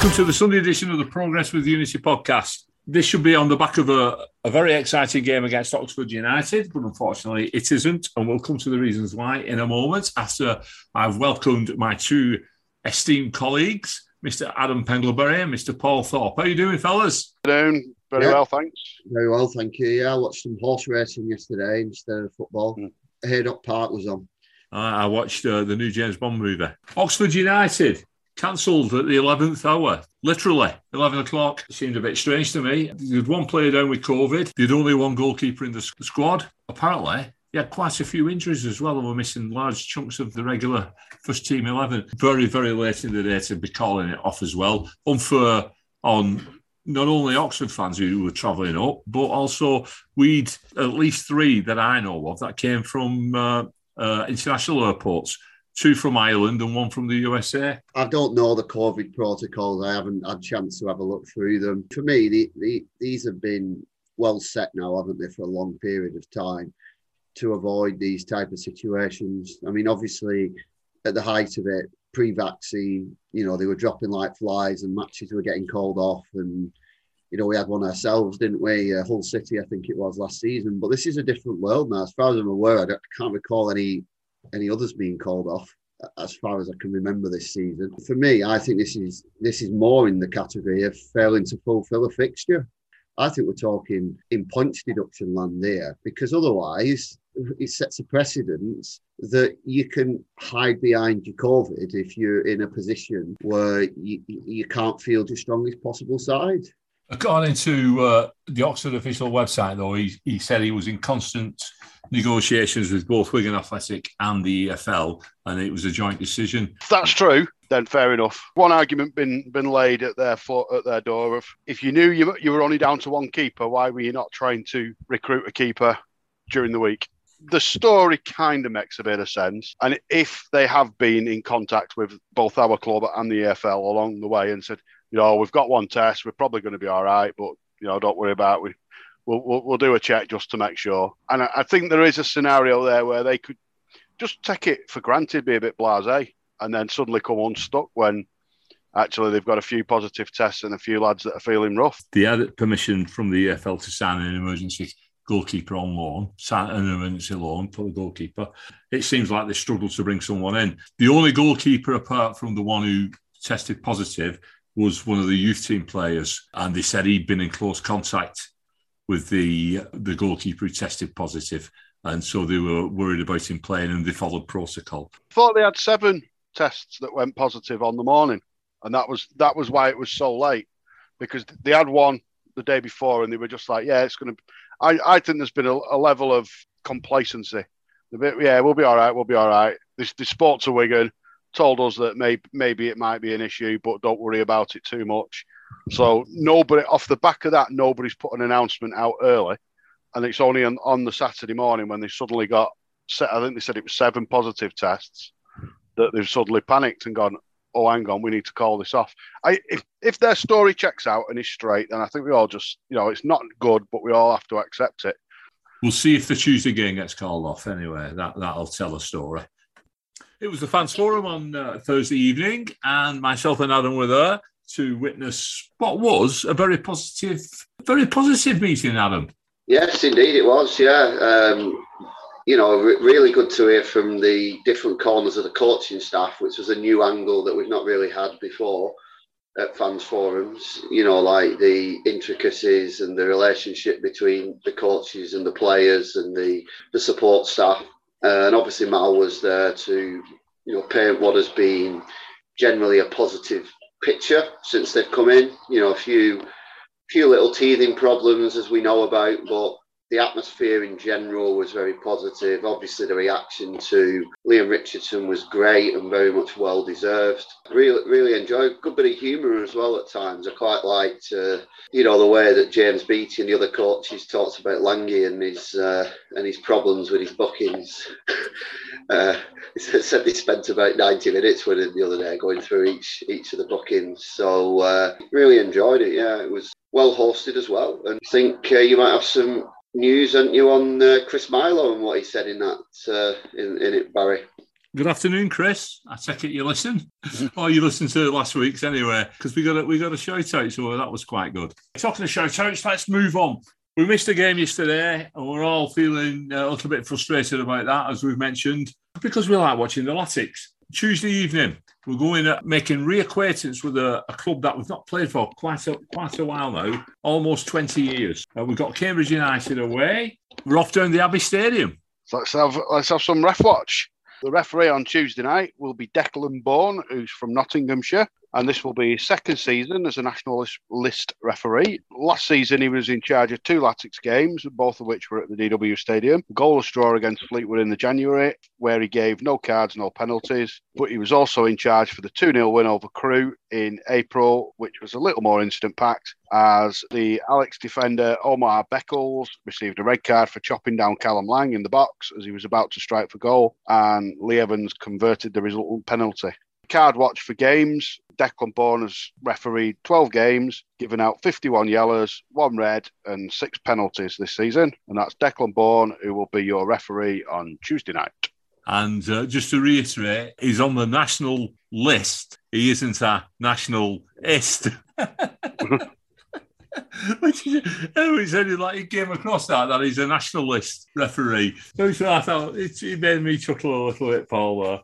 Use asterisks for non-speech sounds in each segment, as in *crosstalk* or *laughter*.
Welcome to the Sunday edition of the Progress with Unity podcast. This should be on the back of a, a very exciting game against Oxford United, but unfortunately it isn't. And we'll come to the reasons why in a moment after I've welcomed my two esteemed colleagues, Mr. Adam Pendlebury and Mr. Paul Thorpe. How are you doing, fellas? Doing very yeah. well, thanks. Very well, thank you. Yeah, I watched some horse racing yesterday instead of football. Mm. Haydock Park was on. I watched uh, the new James Bond movie. Oxford United cancelled at the 11th hour. Literally, 11 o'clock seemed a bit strange to me. There's one player down with COVID. There'd only one goalkeeper in the squad. Apparently, he had quite a few injuries as well and were missing large chunks of the regular first team 11. Very, very late in the day to be calling it off as well. Unfair on not only Oxford fans who were travelling up, but also we'd at least three that I know of that came from uh, uh, international airports two from Ireland and one from the USA. I don't know the COVID protocols. I haven't had a chance to have a look through them. For me, the, the, these have been well set now, haven't they, for a long period of time to avoid these type of situations. I mean, obviously, at the height of it, pre-vaccine, you know, they were dropping like flies and matches were getting called off and you know, we had one ourselves, didn't we? Uh, Hull City, I think it was last season. But this is a different world now. As far as I'm aware, I, I can't recall any any others being called off as far as I can remember this season. For me, I think this is this is more in the category of failing to fulfil a fixture. I think we're talking in points deduction land there because otherwise it sets a precedent that you can hide behind your COVID if you're in a position where you, you can't field your strongest possible side. According to uh, the Oxford official website, though, he, he said he was in constant negotiations with both Wigan Athletic and the EFL, and it was a joint decision. If that's true, then fair enough. One argument been been laid at their foot at their door of if you knew you, you were only down to one keeper, why were you not trying to recruit a keeper during the week? The story kind of makes a bit of sense, and if they have been in contact with both our club and the EFL along the way and said, you know, we've got one test, we're probably going to be all right, but you know, don't worry about it. We we'll, we'll, we'll do a check just to make sure. And I, I, think there is a scenario there where they could just take it for granted, be a bit blasé, and then suddenly come unstuck when actually they've got a few positive tests and a few lads that are feeling rough. They had permission from the EFL to sign an emergency goalkeeper on loan, sign an emergency loan for the goalkeeper. It seems like they struggled to bring someone in. The only goalkeeper apart from the one who tested positive was one of the youth team players, and they said he'd been in close contact with the the goalkeeper who tested positive, and so they were worried about him playing, and they followed protocol. I thought they had seven tests that went positive on the morning, and that was that was why it was so late, because they had one the day before, and they were just like, yeah, it's going to. I I think there's been a, a level of complacency. Bit, yeah, we'll be all right. We'll be all right. This the sport to Wigan told us that maybe maybe it might be an issue, but don't worry about it too much. So nobody off the back of that, nobody's put an announcement out early, and it's only on, on the Saturday morning when they suddenly got set. I think they said it was seven positive tests that they've suddenly panicked and gone, "Oh, hang on, we need to call this off." I, if if their story checks out and is straight, then I think we all just, you know, it's not good, but we all have to accept it. We'll see if the Tuesday game gets called off. Anyway, that that'll tell a story. It was the fans forum on uh, Thursday evening, and myself and Adam were there to witness what was a very positive, very positive meeting, Adam. Yes, indeed, it was. Yeah, um, you know, re- really good to hear from the different corners of the coaching staff, which was a new angle that we've not really had before at fans forums. You know, like the intricacies and the relationship between the coaches and the players and the the support staff. Uh, and obviously, Mal was there to you know paint what has been generally a positive picture since they've come in. You know, a few few little teething problems as we know about, but the atmosphere in general was very positive. Obviously, the reaction to Leam Richardson was great and very much well deserved. Really, really enjoyed. Good bit of humour as well at times. I quite liked, uh, you know, the way that James Beattie and the other coaches talked about Langy and his uh, and his problems with his bookings. *laughs* uh, said they spent about 90 minutes with it the other day going through each each of the bookings. So uh, really enjoyed it. Yeah, it was well hosted as well. And I think uh, you might have some news, aren't you, on uh, Chris Milo and what he said in that uh, in, in it, Barry? Good afternoon, Chris. I take it you listen, *laughs* or you listened to last week's anyway, because we got a, we got a shout out, so that was quite good. Talking of shout outs, let's move on. We missed a game yesterday, and we're all feeling a little bit frustrated about that, as we've mentioned, because we like watching the Latics. Tuesday evening, we're going making reacquaintance with a, a, club that we've not played for quite a, quite a while now, almost 20 years. Uh, we've got Cambridge United away. We're off down the Abbey Stadium. So let's have let's have some ref watch. The referee on Tuesday night will be Declan Bourne, who's from Nottinghamshire and this will be his second season as a national list referee. Last season, he was in charge of two Latics games, both of which were at the DW Stadium. Goalless draw against Fleetwood in the January, where he gave no cards, no penalties. But he was also in charge for the 2 0 win over Crewe in April, which was a little more incident packed, as the Alex defender Omar Beckles received a red card for chopping down Callum Lang in the box as he was about to strike for goal, and Lee Evans converted the resultant penalty card watch for games. Declan Bourne has refereed 12 games, given out 51 yellows, one red, and six penalties this season. And that's Declan Bourne, who will be your referee on Tuesday night. And uh, just to reiterate, he's on the national list. He isn't a nationalist. *laughs* Which is, it sounded like he came across that, that he's a nationalist referee. So I thought it, it made me chuckle a little bit, Paul.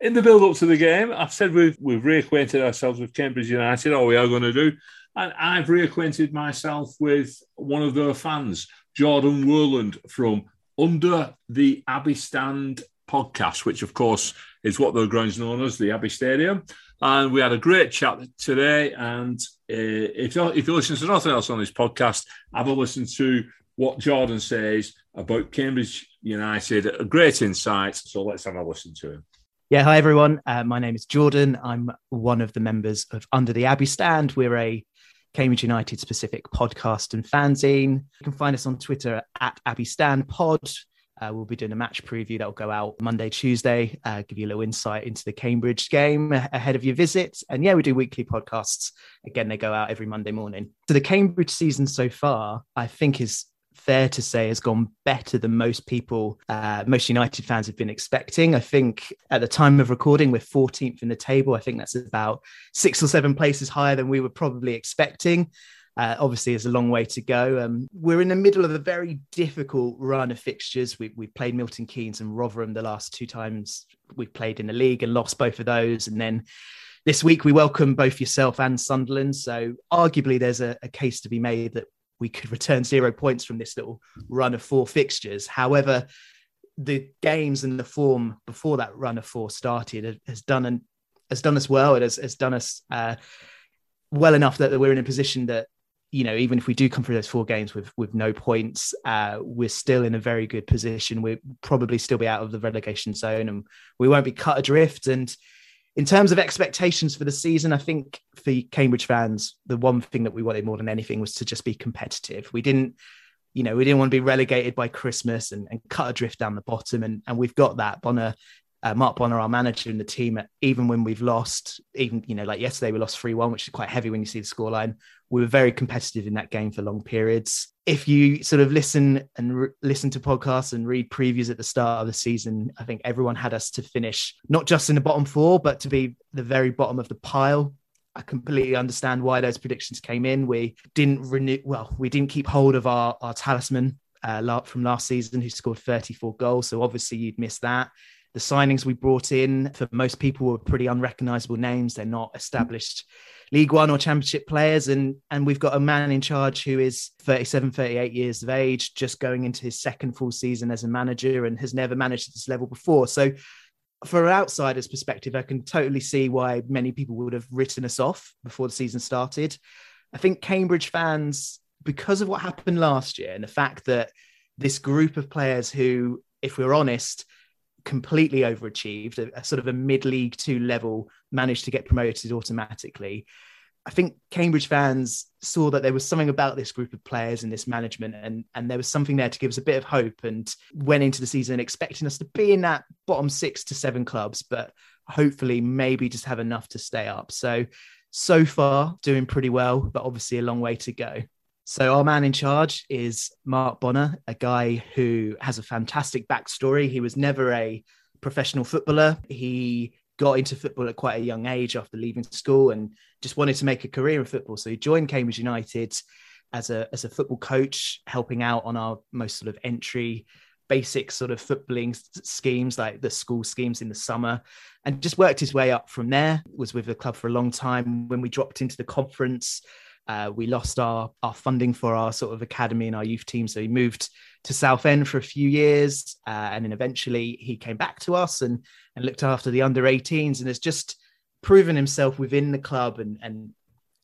In the build up to the game, I've said we've, we've reacquainted ourselves with Cambridge United, or we are going to do. And I've reacquainted myself with one of their fans, Jordan Worland from Under the Abbey Stand podcast, which of course is what the ground's known as, the Abbey Stadium. And we had a great chat today. And uh, if, if you listen to nothing else on this podcast, have a listen to what Jordan says about Cambridge United. A great insight. So let's have a listen to him. Yeah, hi everyone. Uh, my name is Jordan. I'm one of the members of Under the Abbey Stand. We're a Cambridge United specific podcast and fanzine. You can find us on Twitter at Abbey Stand Pod. Uh, we'll be doing a match preview that will go out Monday, Tuesday, uh, give you a little insight into the Cambridge game ahead of your visit. And yeah, we do weekly podcasts. Again, they go out every Monday morning. So the Cambridge season so far, I think, is fair to say has gone better than most people, uh, most United fans have been expecting. I think at the time of recording, we're 14th in the table. I think that's about six or seven places higher than we were probably expecting. Uh, obviously, there's a long way to go. Um, we're in the middle of a very difficult run of fixtures. We, we played Milton Keynes and Rotherham the last two times we played in the league and lost both of those. And then this week we welcome both yourself and Sunderland. So arguably, there's a, a case to be made that we could return zero points from this little run of four fixtures. However, the games and the form before that run of four started has done an, has done us well. It has, has done us uh, well enough that we're in a position that you know even if we do come through those four games with with no points, uh, we're still in a very good position. We'll probably still be out of the relegation zone, and we won't be cut adrift. And in terms of expectations for the season, I think for Cambridge fans, the one thing that we wanted more than anything was to just be competitive. We didn't, you know, we didn't want to be relegated by Christmas and, and cut adrift down the bottom. And, and we've got that. Bonner, uh, Mark Bonner, our manager and the team, even when we've lost, even, you know, like yesterday we lost 3 1, which is quite heavy when you see the scoreline. We were very competitive in that game for long periods if you sort of listen and re- listen to podcasts and read previews at the start of the season, I think everyone had us to finish not just in the bottom four, but to be the very bottom of the pile. I completely understand why those predictions came in. We didn't renew, well, we didn't keep hold of our, our talisman uh, from last season who scored 34 goals. So obviously you'd miss that. The signings we brought in for most people were pretty unrecognizable names. They're not established. League One or Championship players. And, and we've got a man in charge who is 37, 38 years of age, just going into his second full season as a manager and has never managed at this level before. So, for an outsider's perspective, I can totally see why many people would have written us off before the season started. I think Cambridge fans, because of what happened last year and the fact that this group of players who, if we're honest, completely overachieved, a, a sort of a mid League Two level, managed to get promoted automatically. I think Cambridge fans saw that there was something about this group of players and this management, and and there was something there to give us a bit of hope, and went into the season expecting us to be in that bottom six to seven clubs, but hopefully maybe just have enough to stay up. So so far doing pretty well, but obviously a long way to go. So our man in charge is Mark Bonner, a guy who has a fantastic backstory. He was never a professional footballer. He got into football at quite a young age after leaving school and just wanted to make a career in football. So he joined Cambridge United as a as a football coach, helping out on our most sort of entry basic sort of footballing schemes like the school schemes in the summer and just worked his way up from there was with the club for a long time when we dropped into the conference uh, we lost our our funding for our sort of academy and our youth team so he moved to Southend for a few years uh, and then eventually he came back to us and and looked after the under 18s and has just proven himself within the club and and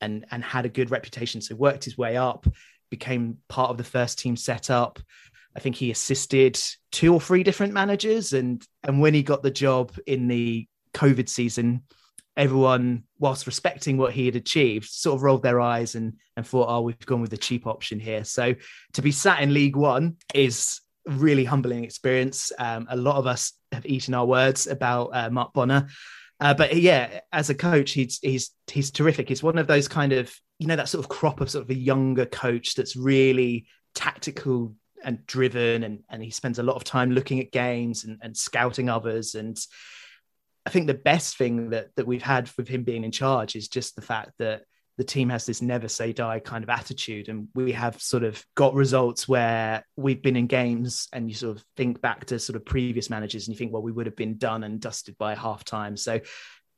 and and had a good reputation. So worked his way up, became part of the first team setup. I think he assisted two or three different managers, and and when he got the job in the COVID season, everyone, whilst respecting what he had achieved, sort of rolled their eyes and and thought, "Oh, we've gone with the cheap option here." So to be sat in League One is really humbling experience. Um, a lot of us have eaten our words about uh, Mark Bonner. Uh, but yeah, as a coach, he's he's he's terrific. He's one of those kind of you know that sort of crop of sort of a younger coach that's really tactical and driven, and and he spends a lot of time looking at games and, and scouting others. And I think the best thing that that we've had with him being in charge is just the fact that the team has this never say die kind of attitude. And we have sort of got results where we've been in games and you sort of think back to sort of previous managers and you think well we would have been done and dusted by half time. So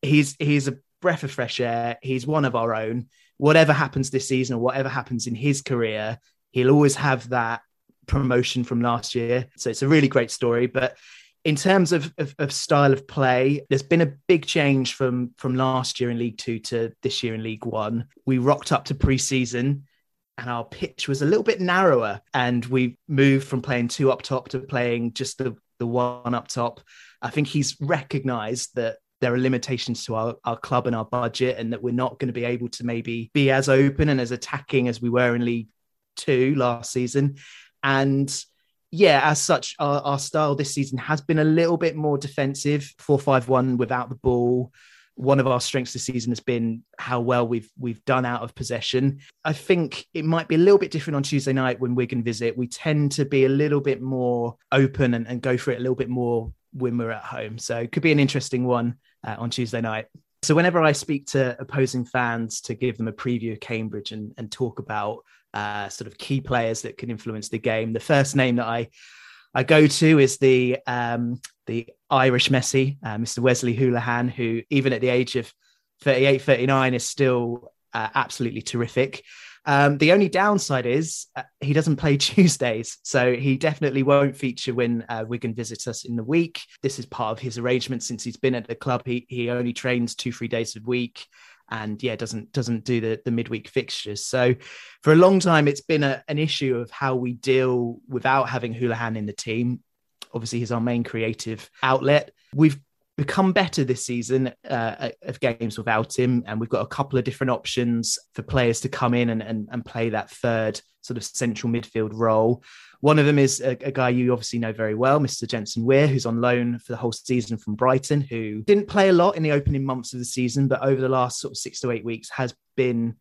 he's he's a breath of fresh air. He's one of our own. Whatever happens this season or whatever happens in his career he'll always have that promotion from last year. So it's a really great story. But in terms of, of, of, style of play, there's been a big change from from last year in League Two to this year in League One. We rocked up to pre-season and our pitch was a little bit narrower, and we moved from playing two up top to playing just the the one up top. I think he's recognised that there are limitations to our, our club and our budget, and that we're not going to be able to maybe be as open and as attacking as we were in League Two last season. And yeah, as such, our, our, style this season has been a little bit more defensive, four five one without the ball. One of our strengths this season has been how well we've we've done out of possession. I think it might be a little bit different on Tuesday night when Wigan visit. We tend to be a little bit more open and, and go for it a little bit more when we're at home. So it could be an interesting one uh, on Tuesday night. So whenever I speak to opposing fans to give them a preview of Cambridge and, and talk about uh, sort of key players that can influence the game. The first name that I I go to is the um, the Irish Messi, uh, Mr. Wesley Hoolahan, who even at the age of 38, 39 is still uh, absolutely terrific. Um, the only downside is uh, he doesn't play *laughs* Tuesdays, so he definitely won't feature when uh, Wigan visits us in the week. This is part of his arrangement since he's been at the club. He he only trains two three days a week and yeah doesn't doesn't do the, the midweek fixtures. So for a long time it's been a, an issue of how we deal without having Hoolahan in the team. Obviously he's our main creative outlet. We've become better this season uh, of games without him and we've got a couple of different options for players to come in and, and, and play that third sort of central midfield role one of them is a, a, guy you obviously know very well, Mr. Jensen Weir, who's on loan for the whole season from Brighton, who didn't play a lot in the opening months of the season, but over the last sort of six to eight weeks has been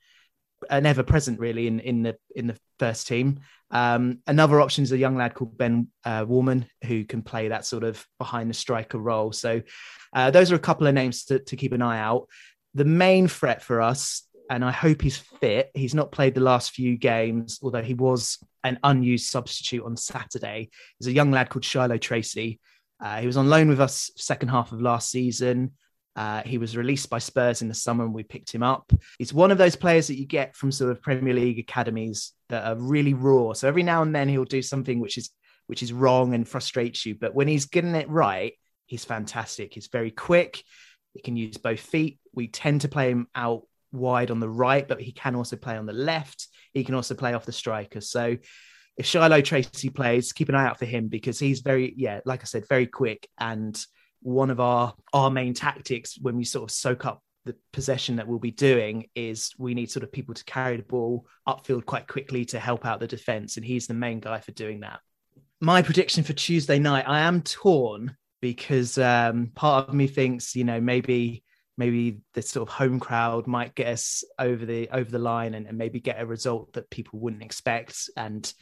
an ever present really in, in the in the first team. Um, another option is a young lad called Ben uh, who can play that sort of behind the striker role. So uh, those are a couple of names to, to keep an eye out. The main threat for us and I hope he's fit. He's not played the last few games, although he was an unused substitute on Saturday. There's a young lad called Shilow Tracey. Uh, he was on loan with us second half of last season. Uh, he was released by Spurs in the summer and we picked him up. He's one of those players that you get from sort of Premier League academies that are really raw. So every now and then he'll do something which is which is wrong and frustrates you. But when he's getting it right, he's fantastic. He's very quick. He can use both feet. We tend to play him out wide on the right, but he can also play on the left. He can also play off the striker. So if Shilow Tracey plays, keep an eye out for him because he's very, yeah, like I said, very quick. And one of our our main tactics when we sort of soak up the possession that we'll be doing is we need sort of people to carry the ball upfield quite quickly to help out the defense. And he's the main guy for doing that. My prediction for Tuesday night, I am torn because um, part of me thinks, you know, maybe maybe the sort of home crowd might get us over the over the line and, and maybe get a result that people wouldn't expect and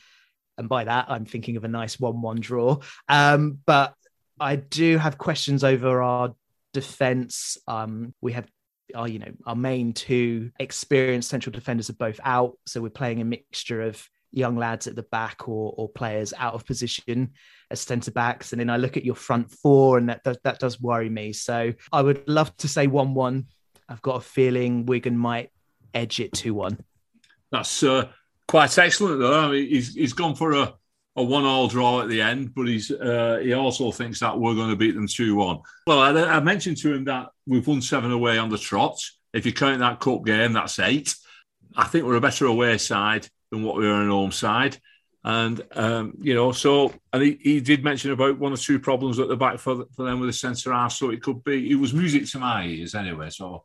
and by that i'm thinking of a nice 1-1 draw um, but I do have questions over our defense. Um, we have our, you know, our main two experienced central defenders are both out, so we're playing a mixture of young lads at the back or, or players out of position as centre backs. And then I look at your front four, and that does, that does worry me. So I would love to say one-one. I've got a feeling Wigan might edge it two-one. That's uh, quite excellent, though. I mean, he's he's gone for a a one-all draw at the end, but he's uh, he also thinks that we're going to beat them two-one. Well, I, I, mentioned to him that we've won seven away on the trot. If you count that cup game, that's eight. I think we're a better away side than what we are an home side. And um, you know, so and he, he did mention about one or two problems at the back for, for them with the centre half. So it could be it was music to my ears anyway. So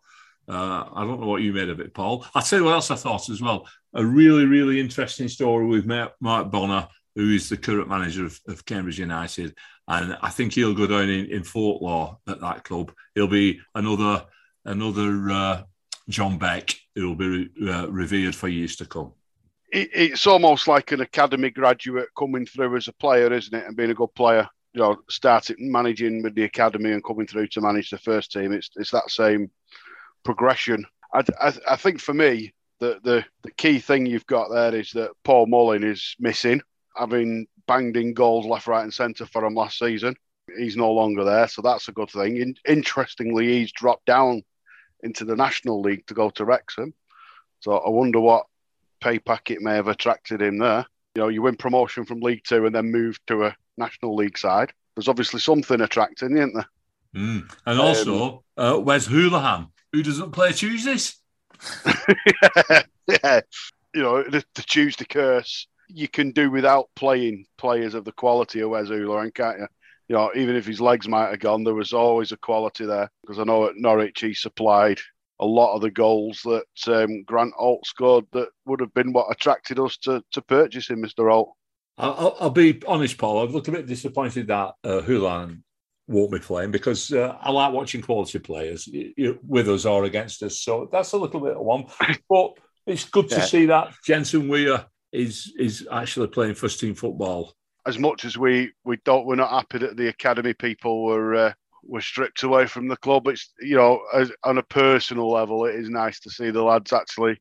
uh, I don't know what you made of it, Paul. I'll tell you what else I thought as well. A really, really interesting story with Mark Bonner who is the current manager of, of Cambridge United. And I think he'll go down in, in folklore at that club. He'll be another another uh, John Beck who will be uh, revered for years to come. it's almost like an academy graduate coming through as a player, isn't it? And being a good player, you know, starting managing with the academy and coming through to manage the first team. It's it's that same progression. I, I, I think for me, the, the the key thing you've got there is that Paul Mullin is missing having banged in goals left, right, and centre for him last season. He's no longer there, so that's a good thing. In- interestingly, he's dropped down into the National League to go to Wrexham. So I wonder what pay packet may have attracted him there. You know, you win promotion from League Two and then move to a National League side. There's obviously something attracting, isn't there? Mm. And also, um, uh, where's Hoolahan, who doesn't play Tuesdays? *laughs* yeah, yeah, you know, the, the Tuesday curse you can do without playing players of the quality of Wes Hoolahan, can't you? You know, even if his legs might have gone, there was always a quality there. Because I know at Norwich he supplied a lot of the goals that um, Grant Holt scored that would have been what attracted us to, to purchase him, Mr. Holt. I'll, I'll be honest, Paul. I've looked a bit disappointed that uh, Hoolahan won't be playing because uh, I like watching quality players with us or against us. So that's a little bit of one. *laughs* But it's good to see that Jensen Weir is is actually playing first team football. As much as we we don't, we're not happy that the academy people were uh, were stripped away from the club. It's you know, as, on a personal level, it is nice to see the lads actually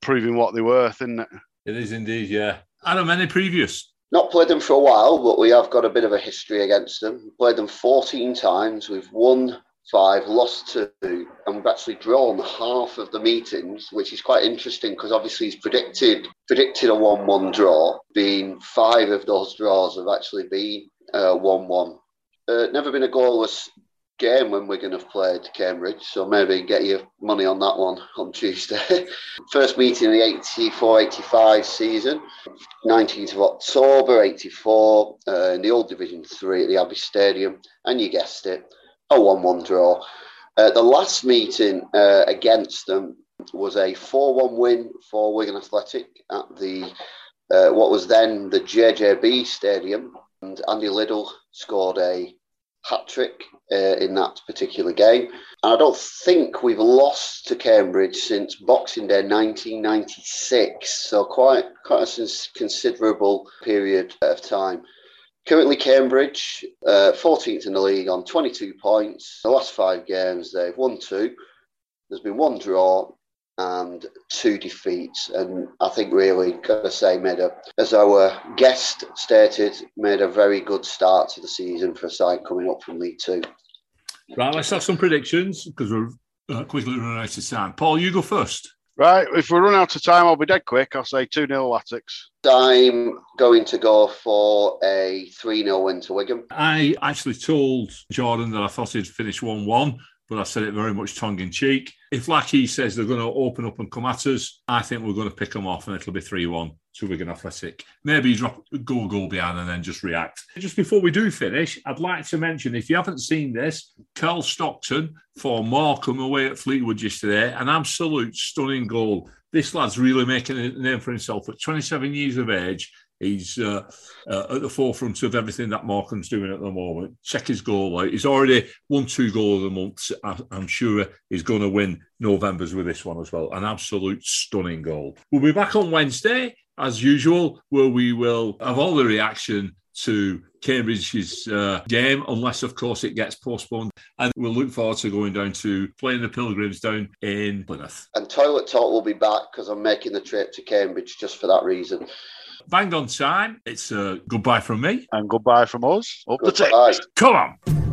proving what they're worth, isn't it? It is indeed, yeah. Adam, any previous? Not played them for a while, but we have got a bit of a history against them. Played them 14 times. We've won five, lost two, and we've actually drawn half of the meetings, which is quite interesting because obviously he's predicted predicted a one-one draw. Being five of those draws have actually been uh, one-one. Uh, never been a goalless game when we're Wigan have played Cambridge, so maybe get your money on that one on Tuesday. *laughs* First meeting of the 84-85 season, 19th of October 84, uh, in the old Division 3 at the Abbey Stadium, and you guessed it, a 1 1 draw. Uh, the last meeting uh, against them was a 4 1 win for Wigan Athletic at the uh, what was then the JJB Stadium. And Andy Liddell scored a hat trick uh, in that particular game. And I don't think we've lost to Cambridge since Boxing Day 1996. So quite quite a considerable period of time. Currently, Cambridge, uh, 14th in the league on 22 points. The last five games, they've won two. There's been one draw and two defeats. And I think, really, got to say, made a, as our guest stated, made a very good start to the season for a side coming up from League Two. Right, let's have some predictions because we're uh, quickly running out of time. Paul, you go first. Right, if we run out of time, I'll be dead quick. I'll say 2 0 Latics. I'm going to go for a 3 0 win to Wigan. I actually told Jordan that I thought he'd finish 1 1 but I said it very much tongue in cheek. If Lackey says they're going to open up and come at us, I think we're going to pick them off and it'll be 3 1 to Wigan Athletic. Maybe drop go a goal behind and then just react. Just before we do finish, I'd like to mention if you haven't seen this, Cole Stockton for Morecambe away at Fleetwood yesterday, an absolute stunning goal. This lad's really making a name for himself at 27 years of age He's uh, uh, at the forefront of everything that Morecambe's doing at the moment. Check his goal out. He's already won two goals the month. I, am sure he's going to win November's with this one as well. An absolute stunning goal. We'll be back on Wednesday, as usual, where we will have all the reaction to Cambridge's uh, game, unless, of course, it gets postponed. And we'll look forward to going down to playing the Pilgrims down in Plymouth. And Toilet Talk will be back because I'm making the trip to Cambridge just for that reason bang on time. It's uh, goodbye from me. And goodbye from us. Up goodbye. the. Come on.